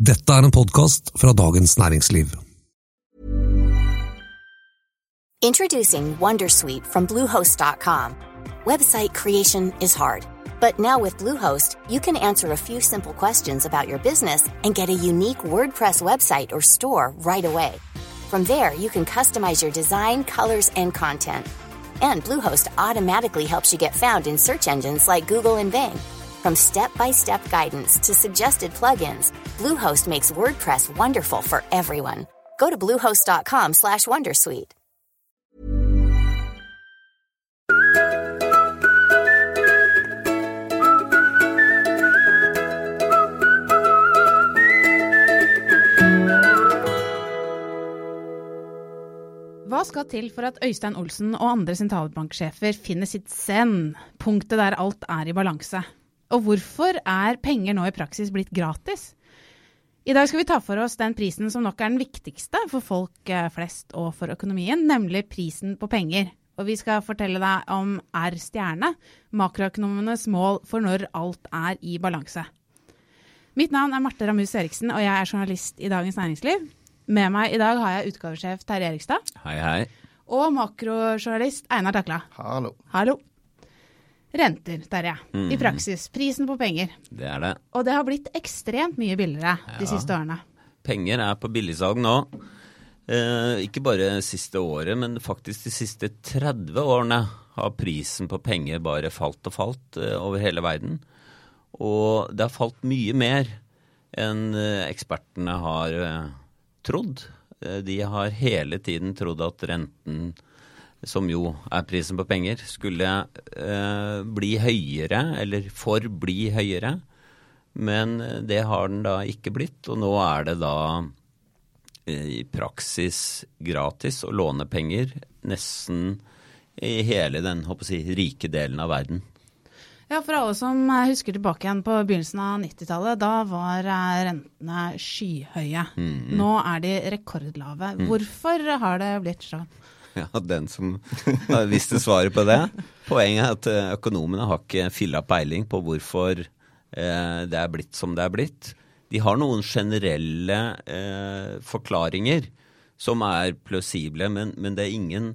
Dette er en podkast fra Dagens Næringsliv. Introducing Wondersuite from Bluehost.com. Website creation is hard, but now with Bluehost, you can answer a few simple questions about your business and get a unique WordPress website or store right away. From there, you can customize your design, colors, and content. And Bluehost automatically helps you get found in search engines like Google and Bing. From step-by-step guidance to suggested plugins, Bluehost makes WordPress wonderful for everyone. Go to bluehost.com/wondersuite. Hva skal til for at Øystein Olsen og andre sentralbanksjefer finner sitt zen, punktet der alt er i balanse? Og hvorfor er penger nå i praksis blitt gratis? I dag skal vi ta for oss den prisen som nok er den viktigste for folk eh, flest og for økonomien, nemlig prisen på penger. Og vi skal fortelle deg om R-stjerne, makroøkonomenes mål for når alt er i balanse. Mitt navn er Marte Ramus Eriksen, og jeg er journalist i Dagens Næringsliv. Med meg i dag har jeg utgavesjef Terje Erikstad Hei, hei. og makrojournalist Einar Takla. Hallo. Hallo. Renter, Terje. I praksis. Prisen på penger. Det er det. Og det har blitt ekstremt mye billigere de Ja. siste årene. Penger er på billigsalg nå. Eh, ikke bare siste året, men faktisk de siste 30 årene har prisen på penger bare falt og falt eh, over hele verden. Og det har falt mye mer enn eh, ekspertene har eh, trodd. Eh, de har hele tiden trodd at renten, som jo er prisen på penger, skulle eh, bli høyere, eller forbli høyere. Men eh, det har den da ikke blitt, og nå er det da eh, i praksis gratis å låne penger nesten i hele den si, rike delen av verden. Ja, for alle som eh, husker tilbake igjen på begynnelsen av 90-tallet, da var rentene skyhøye. Nå er de rekordlave. Hvorfor har det blitt sånn? Ja, den som visste svaret på det. Poenget er at eh, økonomene har ikke filla peiling på hvorfor eh, det er blitt som det er blitt. De har noen generelle eh, forklaringer som er plausible, men, men det er ingen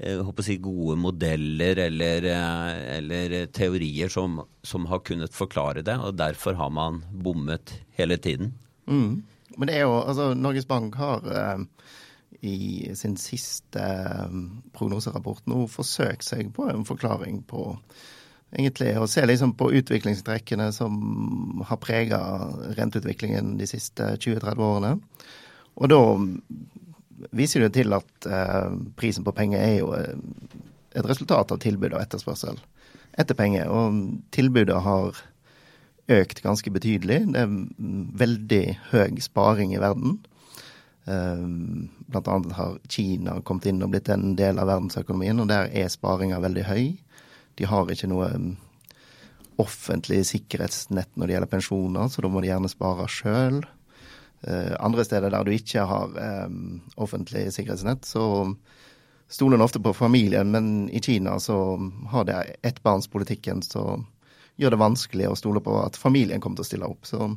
eh, si, gode modeller eller, eh, eller teorier som, som har kunnet forklare det, og derfor har man bommet hele tiden. Mm. Men det er jo, altså Norges Bank har eh, i sin siste eh, prognoserapport nå forsøkt seg på en forklaring på egentlig å se liksom på utviklingstrekkene som har prega renteutviklingen de siste 20-30 årene. Og da viser det til at eh, prisen på penger er jo eh, et resultat av tilbud og etterspørsel etter penger. Og tilbudet har økt ganske betydelig. Det er veldig høy sparing i verden. Um, blant annet har Kina kommet inn og blitt en del av verdensøkonomien, og der er sparinga veldig høy. De har ikke noe um, offentlig sikkerhetsnett når det gjelder pensjoner, så da må de gjerne spare sjøl. Uh, andre steder der du ikke har um, offentlig sikkerhetsnett, så stoler en ofte på familien, men i Kina så har det ettbarnspolitikken som gjør det vanskelig å stole på at familien kommer til å stille opp. Så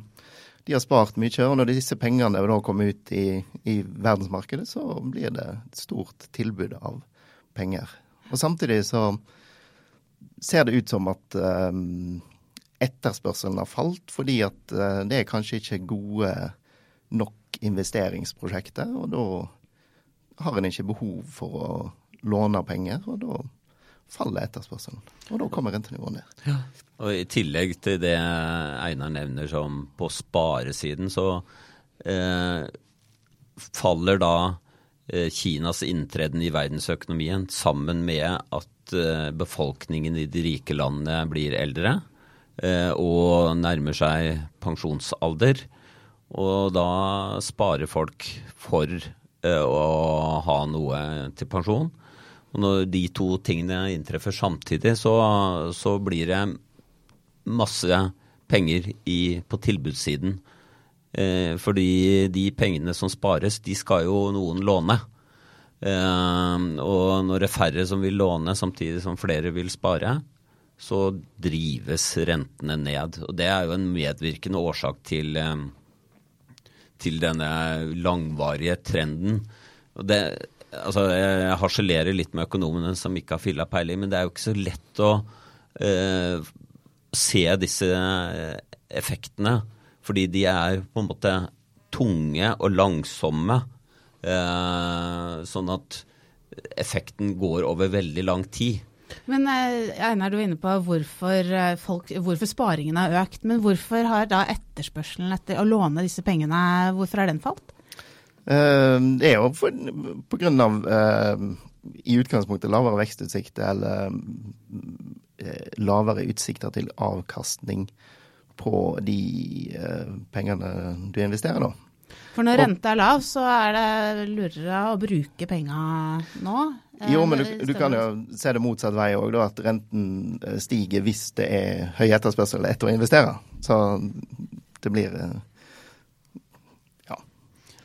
de har spart mye, og når disse pengene da kommer ut i, i verdensmarkedet, så blir det et stort tilbud av penger. Og samtidig så ser det ut som at um, etterspørselen har falt, fordi at uh, det er kanskje ikke gode nok investeringsprosjekter, og da har en ikke behov for å låne penger, og da faller etterspørselen. Og da kommer rentenivået ned. Og I tillegg til det Einar nevner som på sparesiden, så eh, faller da eh, Kinas inntreden i verdensøkonomien sammen med at eh, befolkningen i de rike landene blir eldre eh, og nærmer seg pensjonsalder. Og da sparer folk for å ha noe til pensjon. Og når de to tingene inntreffer samtidig, så, så blir det masse penger i, på tilbudssiden. Eh, fordi de pengene som spares, de skal jo noen låne. Eh, og når det er færre som vil låne samtidig som flere vil spare, så drives rentene ned. Og det er jo en medvirkende årsak til, eh, til denne langvarige trenden. Og det, altså jeg harselerer litt med økonomene som ikke har filla peiling, men det er jo ikke så lett å eh, se disse effektene. Fordi de er på en måte tunge og langsomme. Eh, sånn at effekten går over veldig lang tid. Men eh, Einar, du er inne på hvorfor, eh, folk, hvorfor sparingen har økt. Men hvorfor har da etterspørselen etter å låne disse pengene, hvorfor har den falt? Uh, det er jo pga. på grunn av uh, i utgangspunktet lavere vekstutsikter eller uh, lavere utsikter til avkastning på de pengene du investerer, da. For når renta er lav, så er det lurere å bruke penga nå? Jo, men du, du, kan jo se det motsatt vei òg, at renten stiger hvis det er høy etterspørsel etter å investere. Så det blir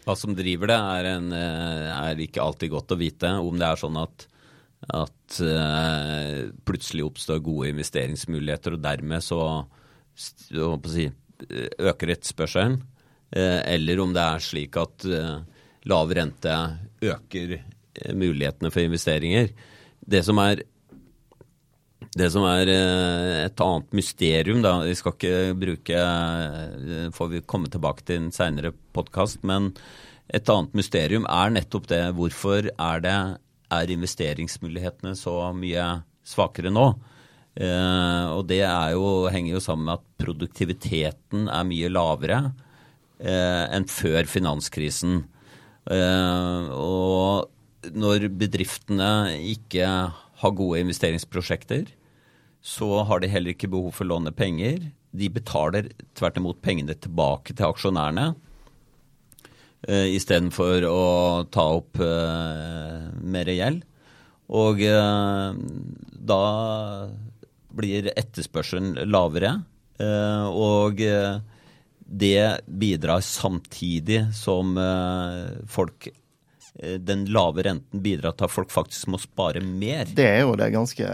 hva som driver det, er, en, eh, er, ikke alltid godt å vite. Om det er sånn at, at uh, plutselig oppstår gode investeringsmuligheter, og dermed så, så si, øker etterspørselen. Uh, eller om det er slik at uh, lav rente øker mulighetene for investeringer. Det som er det som er et annet mysterium, da, vi skal ikke bruke får vi komme tilbake til en seinere podkast, men et annet mysterium er nettopp det. Hvorfor er, det, er investeringsmulighetene så mye svakere nå? Eh, og det jo, henger jo sammen med at produktiviteten er mye lavere eh, enn før finanskrisen. Eh, og når bedriftene ikke har gode investeringsprosjekter, så har de heller ikke behov for å låne penger. De betaler tvert imot pengene tilbake til aksjonærene uh, istedenfor å ta opp uh, mer gjeld. Og uh, da blir etterspørselen lavere. Og det bidrar samtidig som folk den lave renten bidrar til at folk faktisk må spare mer. Det er jo det ganske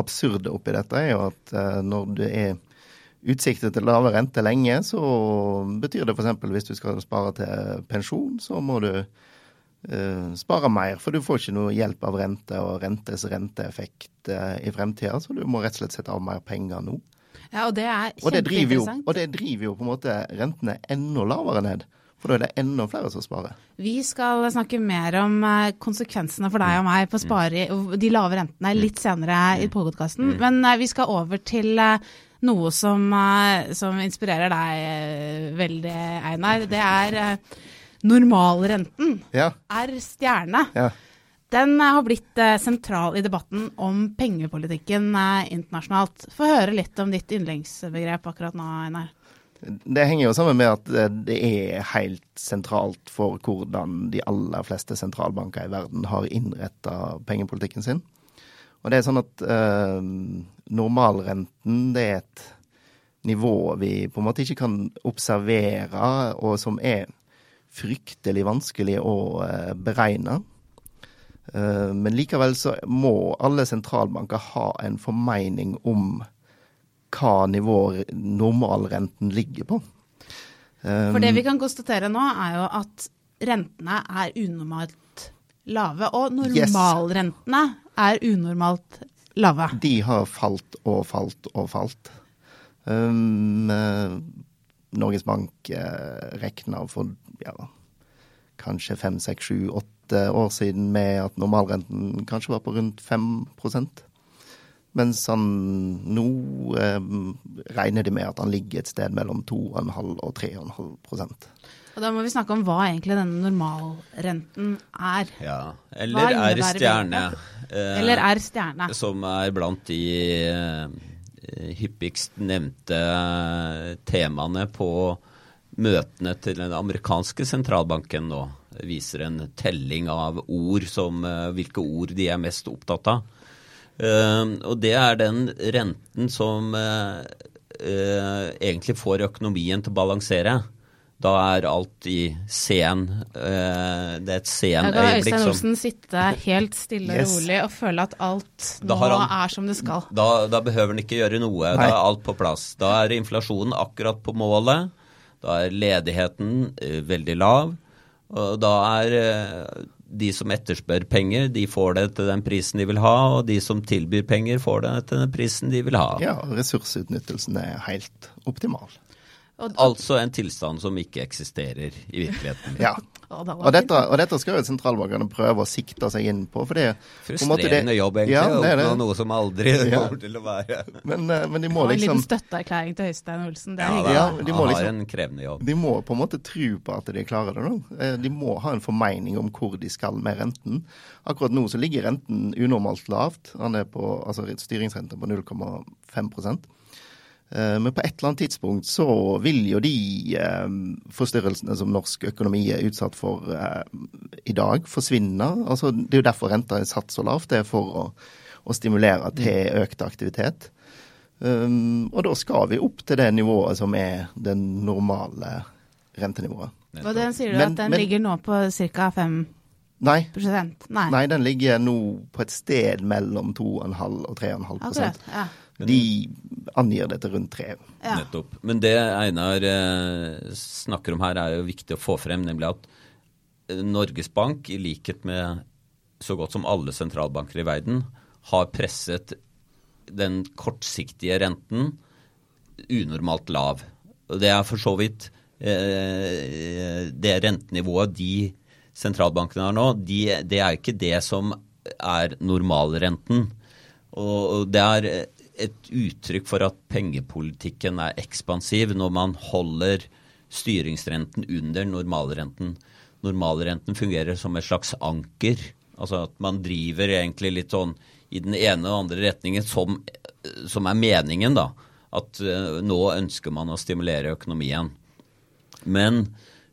absurde oppi dette, er jo at når det er utsikter til lave rente lenge, så betyr det f.eks. hvis du skal spare til pensjon, så må du spare mer. For du får ikke noe hjelp av rente og rentes renteeffekt i fremtida, så du må rett og slett sette av mer penger nå. Ja, Og det er kjempeinteressant. Og, og det driver jo på en måte rentene enda lavere ned. For da er det enda flere som sparer. Vi skal snakke mer om eh, konsekvensene for deg og meg på å spare de lave rentene litt senere i podkasten. Mm. Men vi skal over til noe som, eh, som inspirerer deg eh, veldig, Einar. Det er eh, normalrenten. Ja. Er stjerne. Ja. Den har blitt sentral i debatten om pengepolitikken internasjonalt. Få høre litt om ditt yndlingsbegrep akkurat nå, Einar. Det henger jo sammen med at det er helt sentralt for hvordan de aller fleste sentralbanker i verden har innretta pengepolitikken sin. Og det er sånn at eh, normalrenten det er et nivå vi på en måte ikke kan observere, og som er fryktelig vanskelig å eh, beregne. Uh, men likevel så må alle sentralbanker ha en formening om hva nivå normalrenten ligger på. Um, For det vi kan konstatere nå, er jo at rentene er unormalt lave. Og normalrentene yes er unormalt lave? De har falt og falt og falt. Um, uh, Norges Bank uh, regna for ja, kanskje fem, seks, sju, åtte år siden med at normalrenten kanskje var på rundt 5 mens han nå eh, regner de med at han ligger et sted mellom 2,5 og 3,5% og Da må vi snakke om hva egentlig denne normalrenten er. Ja, Eller er stjerne. Eh, Eller er stjerne. Som er blant de eh, hyppigst nevnte temaene på møtene til den amerikanske sentralbanken nå. Det viser en telling av ord som eh, hvilke ord de er mest opptatt av. Uh, og det er den renten som uh, uh, egentlig får økonomien til å balansere. Da er alt i sen eh, Det er et sen øyeblikk som Da kan Øystein Olsen sitte helt stille og yes. rolig og føle at alt nå han, er som det skal. Da, da behøver han ikke gjøre noe. Nei. Da er alt på plass. Da er inflasjonen akkurat på målet. Da er ledigheten eh, veldig lav. Og da er eh, de som etterspør penger, de får det til den prisen de vil ha, og de som tilbyr penger, får det til den prisen de vil ha. Ja, ressursutnyttelsen er helt optimal. Altså en tilstand som ikke eksisterer i virkeligheten. Ja. Og dette, og dette skal jo sentralbankene prøve å sikte seg inn på. for det på en måte det- jobb, egentlig. Ja, det er det. noe som aldri Ja. kommer til å være Men, eh, men de må Og en liksom liten støtteerklæring til Øystein Olsen. Det er Ja, hyggelig. Ja, de må han liksom- har en krevende jobb. De må på en måte tro på at de klarer det nå. Eh, De må ha en formening om hvor de skal med renten. Akkurat nå så ligger renten unormalt lavt. Han er på altså styringsrenten på 0,5 Eh, Men på et eller annet tidspunkt så vil jo de eh, forstyrrelsene som norsk økonomi er utsatt for eh, i dag, forsvinne. Altså, det er jo derfor renta er satt så lavt. Det er for å, å stimulere til økt aktivitet. Um, og da skal vi opp til det nivået som er det normale rentenivået. Og den sier du Men- at den men- ligger nå på ca. 5 Nei, Nei. nei, den ligger nå på et sted mellom 2,5 og 3,5 Akkurat. Ja. De angir det til rundt 3. Ja. Nettopp. Men det Einar eh, snakker om her, er jo viktig å få frem, nemlig at eh, Norges Bank, i likhet med så godt som alle sentralbanker i verden, har presset den kortsiktige renten unormalt lav. Og det er for så vidt eh, det rentenivået de sentralbankene har nå, de, det er ikke det som er normalrenten. Og det er et uttrykk for at pengepolitikken er ekspansiv når man holder styringsrenten under normalrenten. Normalrenten fungerer som et slags anker. Altså at man driver egentlig litt sånn i den ene og andre retningen som, som er meningen, da. At eh, nå ønsker man å stimulere økonomien. Men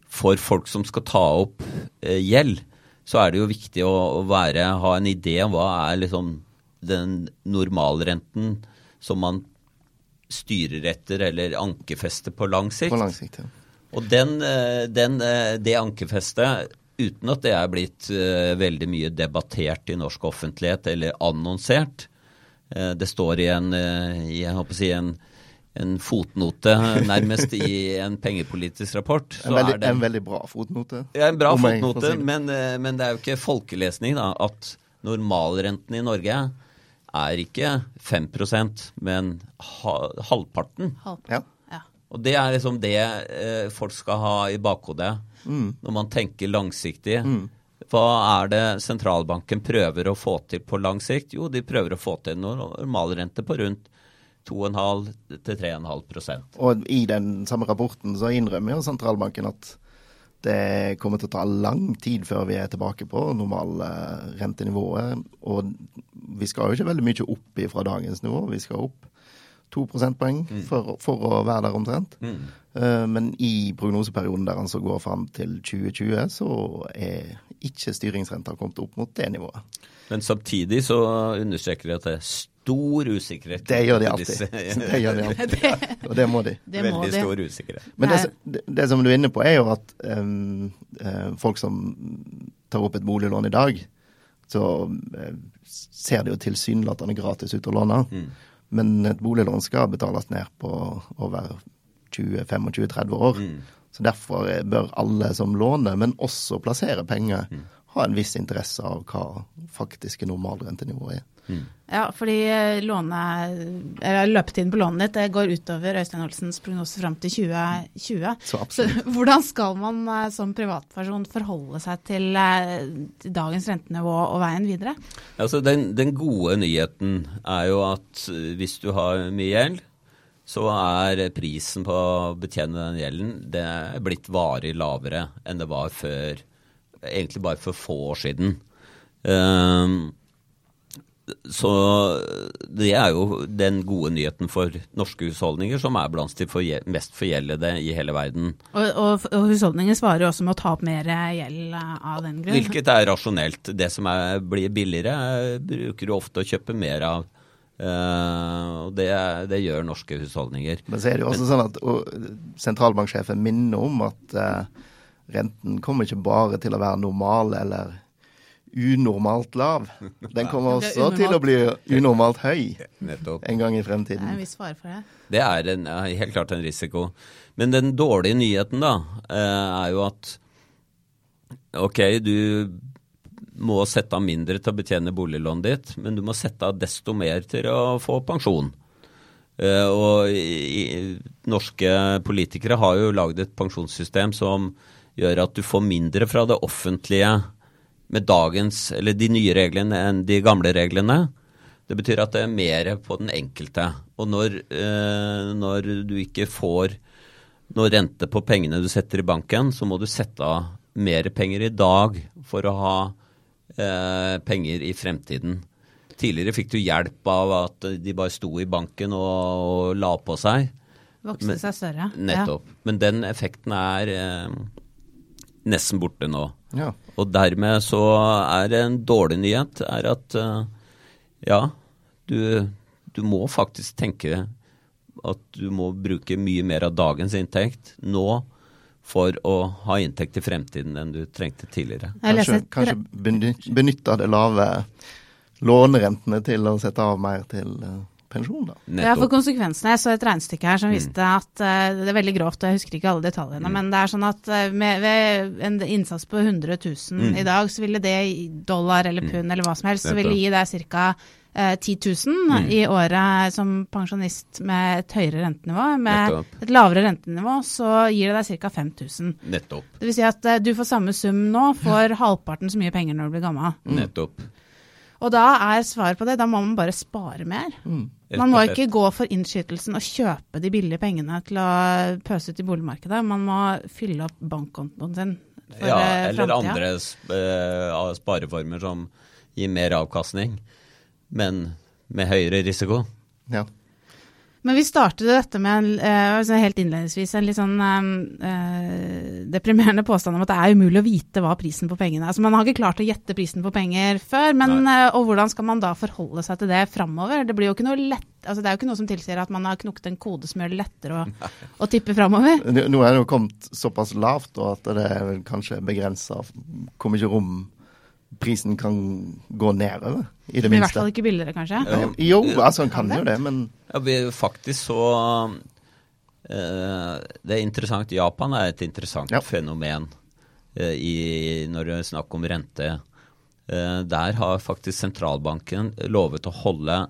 for folk som skal ta opp eh, gjeld, så er det jo viktig å, være, ha en idé om hva er liksom den normalrenten som man styrer etter eller ankerfester på lang sikt. På lang sikt, ja. Og den, eh, den, eh, det ankerfestet, uten at det er blitt eh, veldig mye debattert i norsk offentlighet eller annonsert Det står i en, jeg håper å si en, en fotnote nærmest i en pengepolitisk rapport. En veldig, en veldig bra fotnote. Ja, en bra fotnote, det. men, men det er jo ikke folkelesning da, at normalrenten i Norge er ikke 5% men ha, halvparten. Ja. Ja. Og det er liksom det eh, folk skal ha i bakhodet når man tenker langsiktig. Hva er det sentralbanken prøver å få til på lang sikt? Jo, de prøver å få til en normalrente på rundt 2,5 til 3,5% Og i den samme rapporten så innrømmer jo sentralbanken at det kommer til å ta lang tid før vi er tilbake på normalrentenivået. Og vi skal jo ikke veldig mye opp fra dagens nivå. Vi skal opp to prosentpoeng for, for å være der omtrent. Mm. Men i prognoseperioden der han så går fram til 2020, så er ikke styringsrenta kommet opp mot det nivået. Men samtidig så understreker de at det er stor usikkerhet. Det gjør de alltid. Det gjør de alltid. Og det må de. Det må Veldig de. stor usikkerhet. Men det, som- det, det som du er inne på, er jo at um, eh, folk som tar opp et boliglån i dag, så eh, ser det jo tilsynelatende gratis ut å låne. Men et boliglån skal betales ned på over 20-25-30 år. Så derfor eh, bør alle som låner, men også plasserer penger, ha en viss interesse av hva faktiske normalrentenivået er. Ja, fordi eh, låne, løpetiden på lånet ditt det går utover Øystein Olsens prognose fram til 2020. Så absolutt. hvordan skal man eh, som privatperson forholde seg til, eh, til dagens rentenivå og veien videre? Altså den, den gode nyheten er jo at hvis du har mye gjeld, så er prisen på å betjene den gjelden det er blitt varig lavere enn det var før, egentlig bare for få år siden. Ehm, så det er jo den gode nyheten for norske husholdninger, som er blant de mest forgjeldede i hele verden. Og, og, og husholdninger svarer jo også med å ta opp mer gjeld eh, av den grunn. Hvilket er rasjonelt. Det som er, blir billigere, er- bruker du ofte å kjøpe mer av. Uh, og det, det gjør norske husholdninger. Men så er det jo også sånn at og, sentralbanksjefen minner om at uh, renten kommer ikke bare til å være normal eller unormalt lav. Den kommer er også til å bli unormalt høy Nettopp. en gang i Det er fremtiden. en viss fare for det. Det er en, er helt klart en risiko. Men den dårlige nyheten da, eh, er jo at ok, du må sette av mindre til å betjene boliglånet ditt, men du må sette av desto mer til å få pensjon. Eh, og i, i, norske politikere har jo lagd et pensjonssystem som gjør at du får mindre fra det offentlige med dagens, eller de nye reglene enn de gamle reglene. Det betyr at det er mer på den enkelte. Og når, eh, når du ikke får noe rente på pengene du setter i banken, så må du sette av mer penger i dag for å ha eh, penger i fremtiden. Tidligere fikk du hjelp av at de bare sto i banken og, og la på seg. Vokste seg større. Nettopp. Men den effekten er eh, nesten borte nå. Ja. Og dermed så er det en dårlig nyhet er at eh, ja, du, du må faktisk tenke at du må bruke mye mer av dagens inntekt nå for å ha inntekt i fremtiden enn du trengte tidligere. Kanskje, kanskje benyt- benytte det lave lånerentene til å sette av mer til eh, pensjon, da. Ja, for konsekvensene. Jeg så et regnestykke her som viste at uh, Det er veldig grovt, og jeg husker ikke alle detaljene, men det er sånn at eh, med, ved en innsats på 100 000 i dag, så ville det i dollar eller pund eller hva som helst, så ville gi deg ca. Eh, 10 000 i året som pensjonist med et høyere rentenivå. Med Nettopp. et lavere rentenivå så gir det deg ca. 5000. Nettopp. Det vil si at uh, du får samme sum nå får halvparten så mye penger når du blir gammel. Nettopp. Og da er svaret på det, da må man bare spare mer. Mm, Man må ikke gå for innskytelsen og kjøpe de billige pengene til å pøse ut i boligmarkedet. Man må fylle opp bankkontoen sin for ja, eh, eller fremtiden. andre eh, av spareformer som gir mer avkastning, men med høyere risiko. Ja. Men vi startet dette med en, eh, altså helt innledningsvis en litt sånn eh, eh, deprimerende påstand om at det er umulig å vite hva prisen på pengene er. Altså Man har ikke klart å gjette prisen på penger før, men, eh, og hvordan skal man da forholde seg til det framover? Det blir jo ikke noe lett, altså det er jo ikke noe som tilsier at man har knukket en kode som gjør det lettere å, å tippe framover. Nå er det jo kommet såpass lavt og at det er kanskje begrensa hvor mye rom prisen kan gå nedover, i det minste. I hvert fall ikke billigere, kanskje. Jo, altså han kan jo det, men Ja, vi faktisk så eh, Det er interessant. Japan er et interessant Ja. fenomen eh, i, når det er snakk om rente. Eh, der har faktisk sentralbanken lovet å holde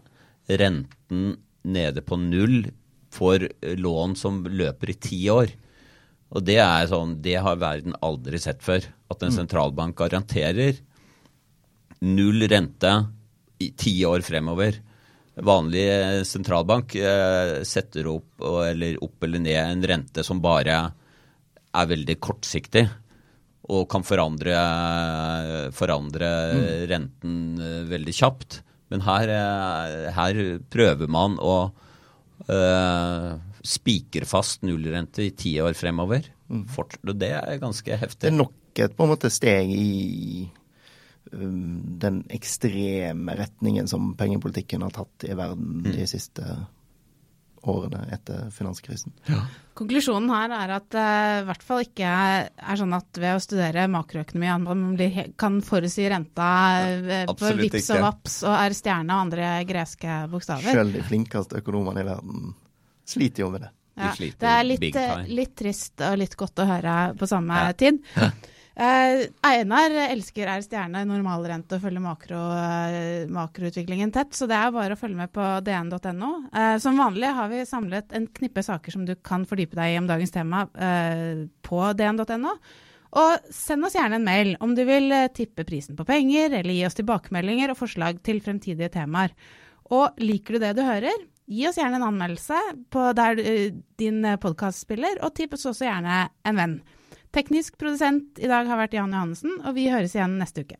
renten nede på null for lån som løper i ti år. Og det er sånn, det har verden aldri sett før. At en sentralbank garanterer null rente i ti år fremover. Vanlig eh, sentralbank eh, setter opp, eller opp eller ned en rente som bare er veldig kortsiktig. Og kan forandre, forandre renten eh, veldig kjapt. Men her, her prøver man å eh, spikre fast nullrente i ti år fremover. Fort, og det er ganske heftig. det er nok et på en måte steg i den ekstreme retningen som pengepolitikken har tatt i verden de siste årene etter finanskrisen. Konklusjonen her er at det i hvert fall ikke er, sånn at ved å studere makroøkonomi man blir, kan forutsi renta eh, på vips ikke. og vaps og er stjerne og andre greske bokstaver. Selv de flinkeste økonomene i verden sliter jo med det. Ja, sliter det er litt, big eh, time. litt trist og litt godt å høre på samme tid. Eh, Einar elsker er stjerne, normalrente og følger makro, eh, makroutviklingen tett, så det er bare å følge med på dn.no. Eh, som vanlig har vi samlet en knippe saker som du kan fordype deg i om dagens tema eh, på dn.no. Og send oss gjerne en mail om du vil eh, tippe prisen på penger, eller gi oss tilbakemeldinger og forslag til fremtidige temaer. Og liker du det du hører, gi oss gjerne en anmeldelse på der eh, din podkast spiller, og tipp oss også gjerne en venn. Teknisk produsent i dag har vært Jan Johannessen, og vi høres igjen neste uke.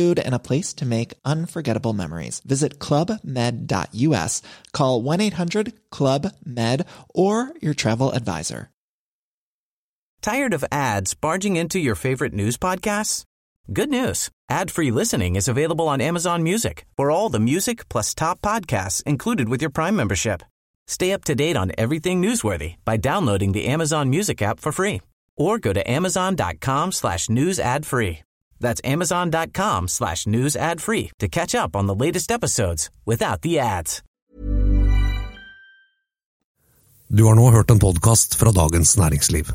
and a place to make unforgettable memories. Visit clubmed.us, call 1-800-CLUB-MED, or your travel advisor. Tired of ads barging into your favorite news podcasts? Good news. Ad-free listening is available on Amazon Music for all the music plus top podcasts included with your Prime membership. Stay up to date on everything newsworthy by downloading the Amazon Music app for free or go to amazon.com slash news ad free. That's amazon.com slash news ad free to catch up on the latest episodes without the ads. Du har nå hørt en podkast fra Dagens Næringsliv.